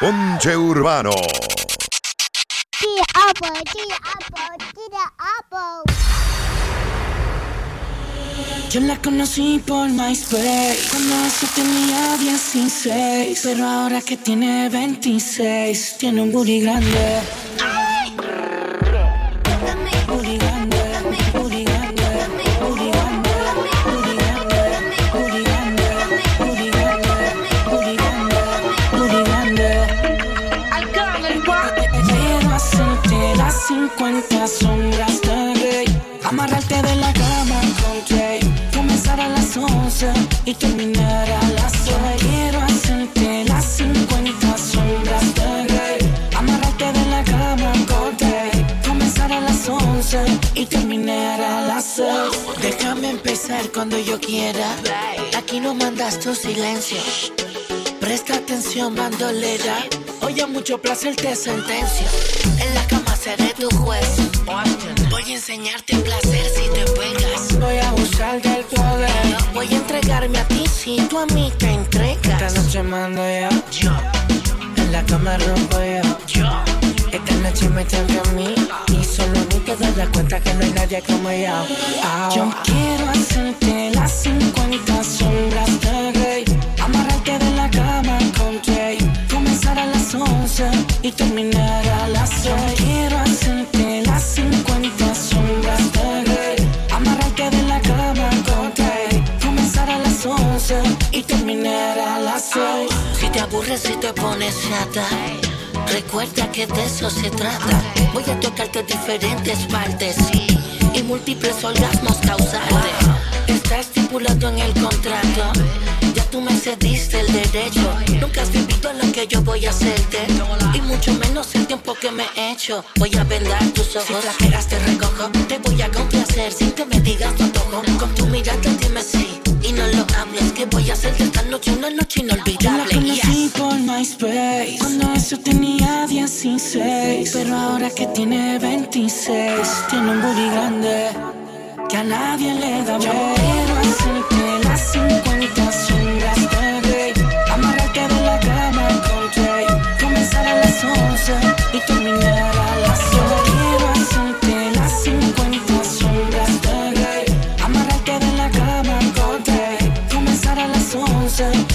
Ponche Urbano. Diablo, diablo. Yo la conocí por MySpace cuando eso tenía 16, pero ahora que tiene 26 tiene un booty grande. 50 sombras de Grey, amarrarte de la cama con Jay, comenzar a las 11 y terminar a las 6. Quiero hacerte las 50 sombras de Grey, amarrarte de la cama con Jay, comenzar a las 11 y terminar a las 6. Déjame empezar cuando yo quiera, aquí no mandas tu silencio. Presta atención, bandolera. Hoy a mucho placer te sentencio. En la cama seré tu juez. Voy a enseñarte placer si te pegas. Voy a abusar del poder. Voy a entregarme a ti si tú a mí te entregas. Esta noche mando yo. Yo. En la cama rompo yo. Yo. Esta noche me toca a mí. Y solo a mí te das cuenta que no hay nadie como yo. Ah. Yo quiero hacerte las 50 sombras de Grey. Amarrarte de la cama con Jay. Comenzar a las 11 y terminar Si te pones chata. Recuerda que de eso se trata. Voy a tocarte diferentes partes y múltiples orgasmos causarte. Está estipulado en el contrato. Ya tú me cediste el derecho. Nunca has vivido lo que yo voy a hacerte. Y mucho menos el tiempo que me he hecho. Voy a vendar tus ojos. Si te recojo. Te voy a complacer sin que me digas tu antojo. Con tu mirada dime sí. No lo hables. Que voy a hacerte esta noche una noche inolvidable. Yo la conocí por MySpace. Cuando eso tenía 16. Pero ahora que tiene 26. Tiene un booty grande que a nadie le da Yo quiero hacerte las 50 las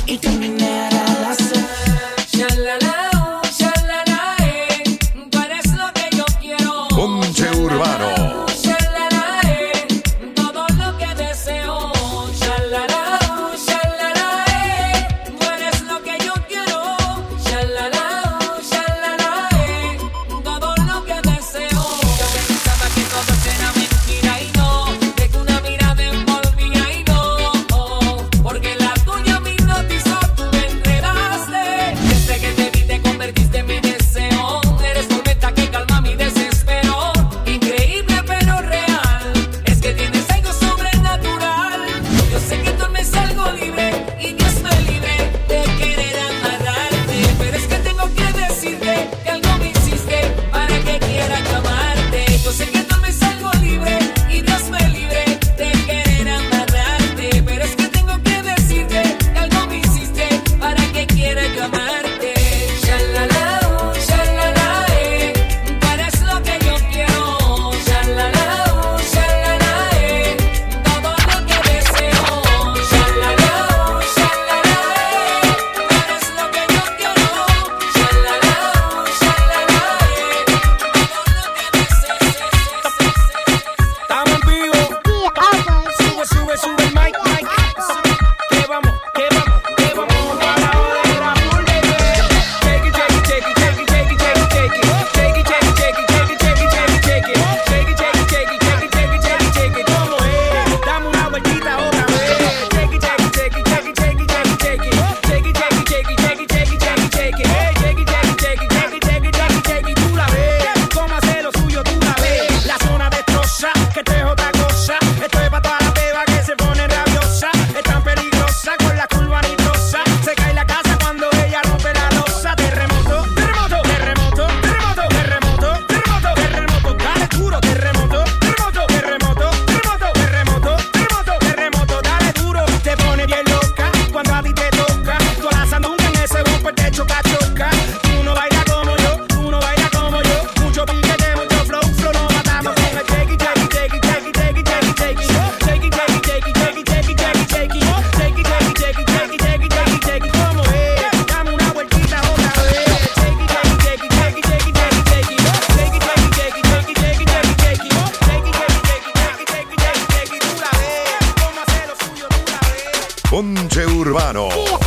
Ponche Urbano.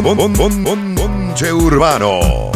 Monche Urbano.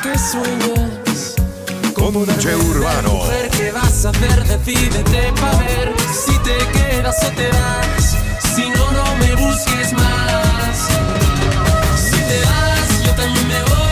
que sueñas con un H urbano. Mujer que vas a hacer? decídete para ver si te quedas o te vas. Si no, no me busques más. Si te vas, yo también me voy.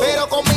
Pero como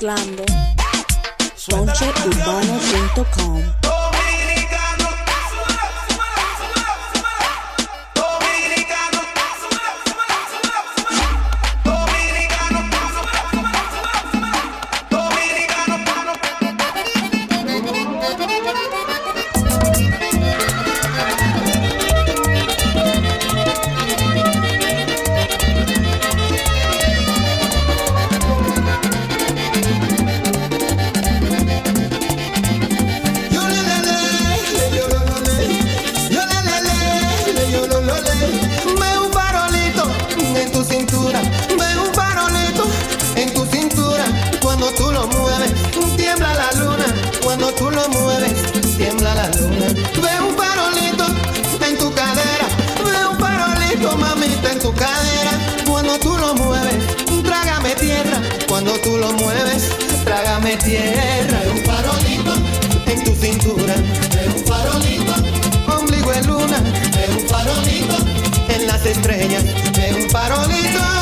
mezclando. échame tierra. Es un farolito en tu cintura. Es un farolito, ombligo en luna. Es un farolito en las estrellas. Es un farolito.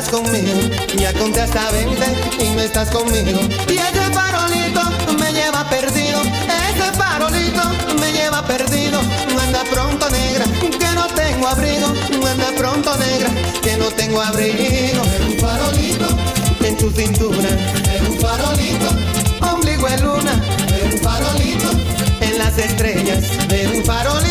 estás conmigo. Ya conté hasta 20 y no estás conmigo. Y ese farolito me lleva perdido. Ese farolito me lleva perdido. No anda pronto negra, que no tengo abrigo. No anda pronto negra, que no tengo abrigo. Es un farolito en tu cintura. Es un farolito, ombligo en luna. Es un farolito en las estrellas. Es un farolito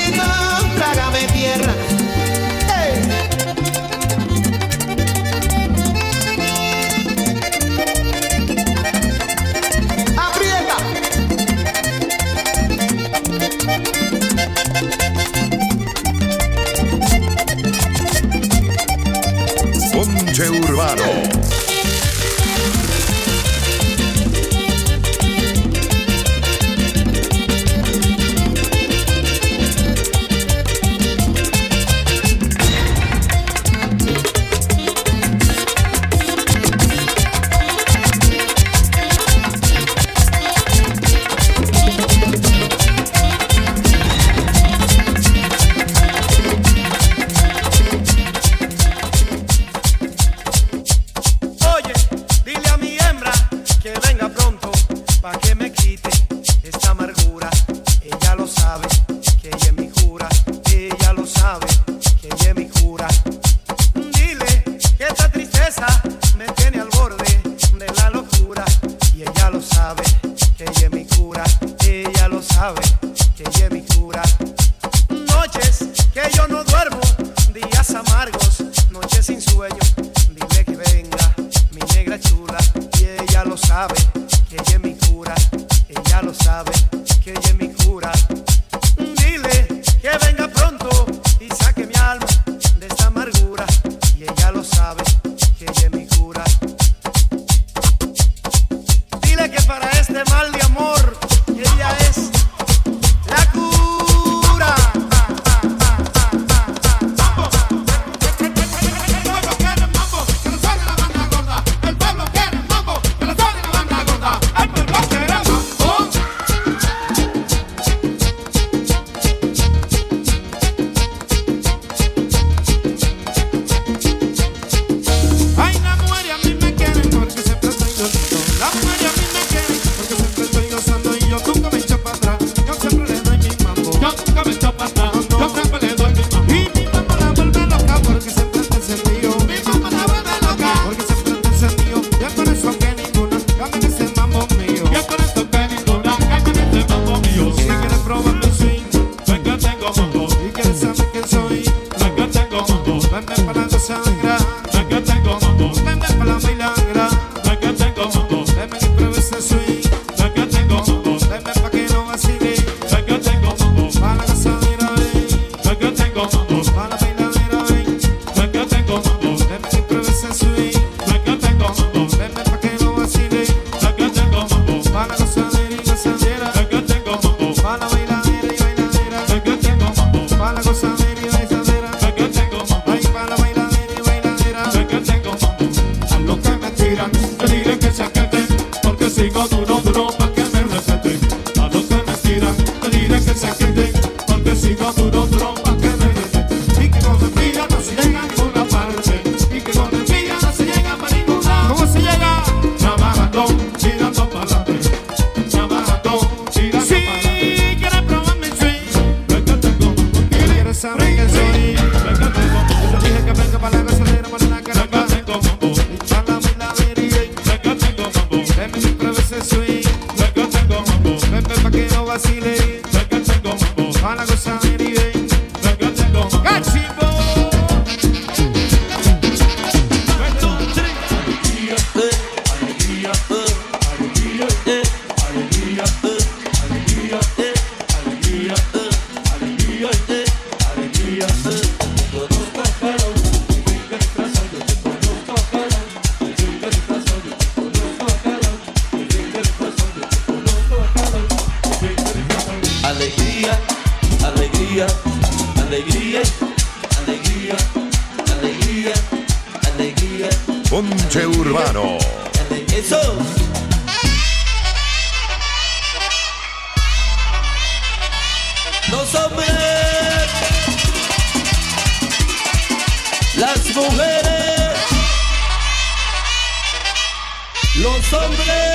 sweet. Los hombres, las mujeres, los hombres.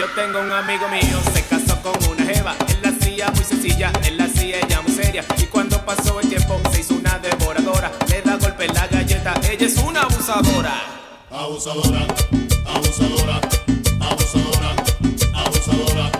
Yo tengo un amigo mío, se casó con una jeva. Él la hacía muy sencilla, él la hacía ella muy seria. Y cuando pasó el tiempo, se hizo una devoradora. Le da golpe en la galleta, ella es una abusadora. Abusadora, abusadora, abusadora, abusadora,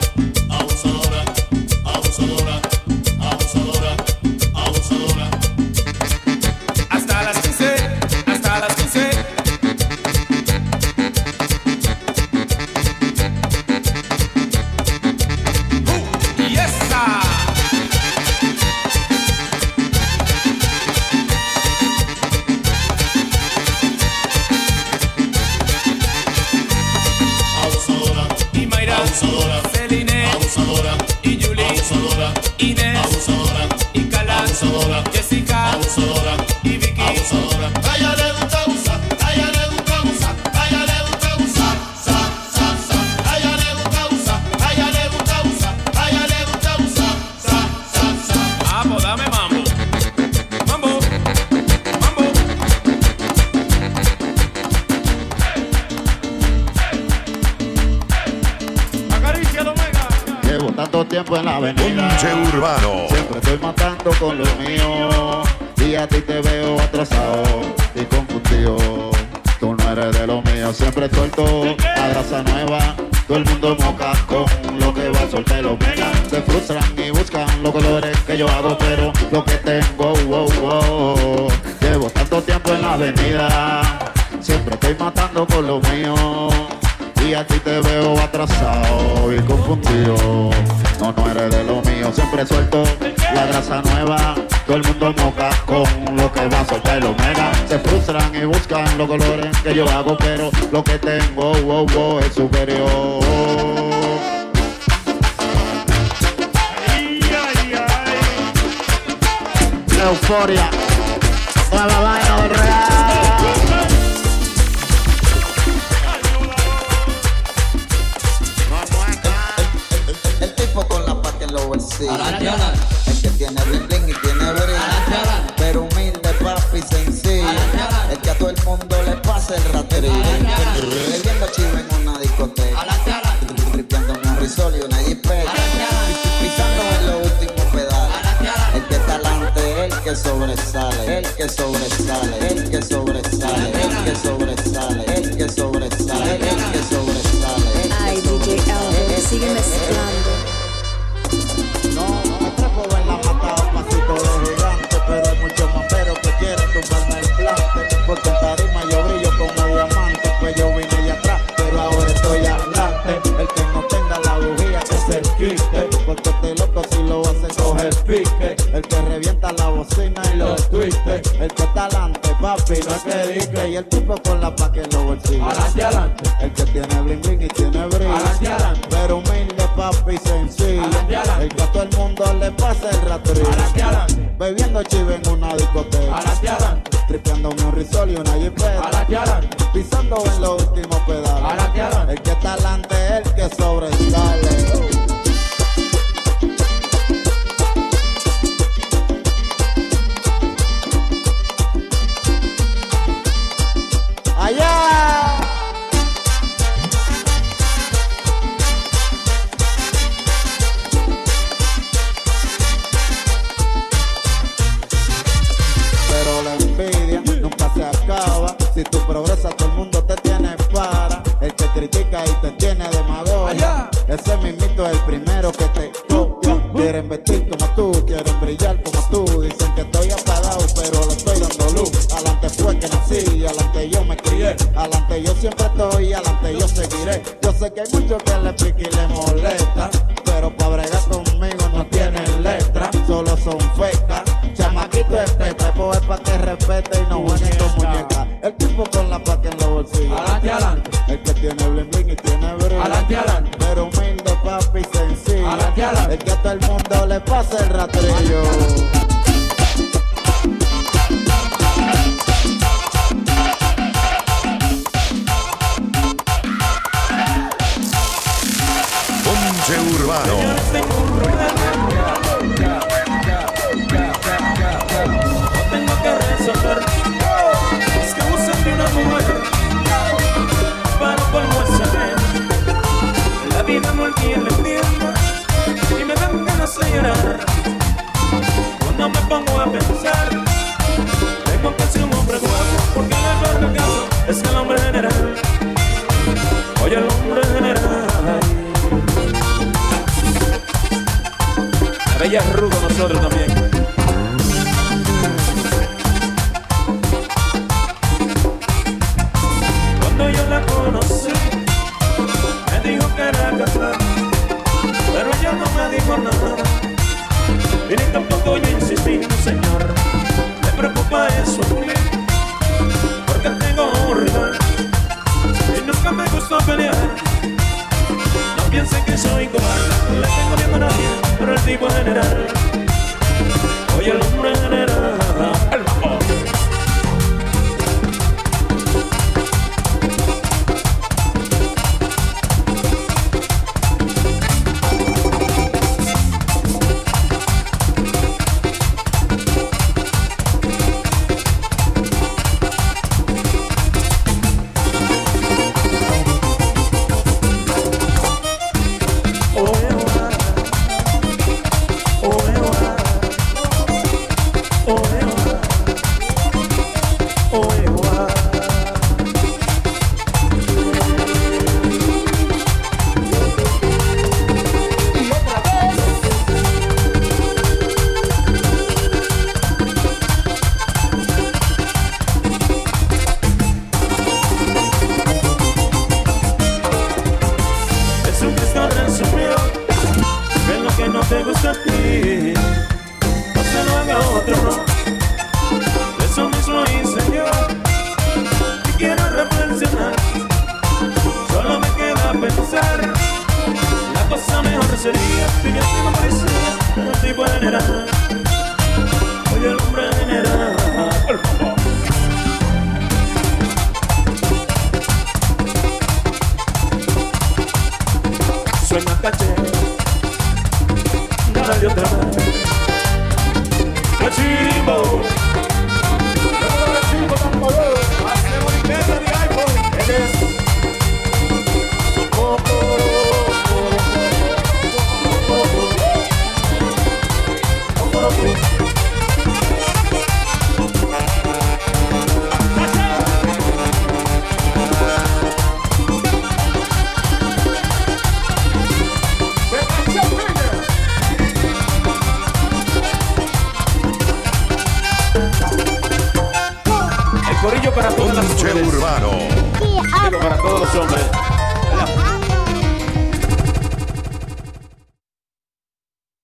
Mundo moca con lo que va a soltar los mega. Se frustran y buscan los colores que yo hago, pero lo que tengo, wow, wow. Llevo tanto tiempo en la avenida. Siempre estoy matando con lo mío. Y a ti te veo atrasado y confundido. No, no eres de lo mío, siempre suelto la grasa nueva. Todo el mundo moca con lo que va a soltar los mega. Se frustran y buscan los colores que yo hago, pero lo que tengo, wow, wow, es superior. Euforia, nueva vaina del real. El tipo con la pata en los bolsillos. El que tiene bling bling y tiene brillo. Pero humilde, papi, sencillo. El que a todo el mundo le pasa el raterillo. Bebiendo chivo en una discoteca. Tripeándome un risol y una jipeta. Pisando en los últimos pedales. El que está adelante, el que sobresale. El que sobresale. el tipo swing y tiene brillo. Pero humilde, papi, sencillo. Adelante, adelante. El que a todo el mundo le pasa el rastrillo. 오.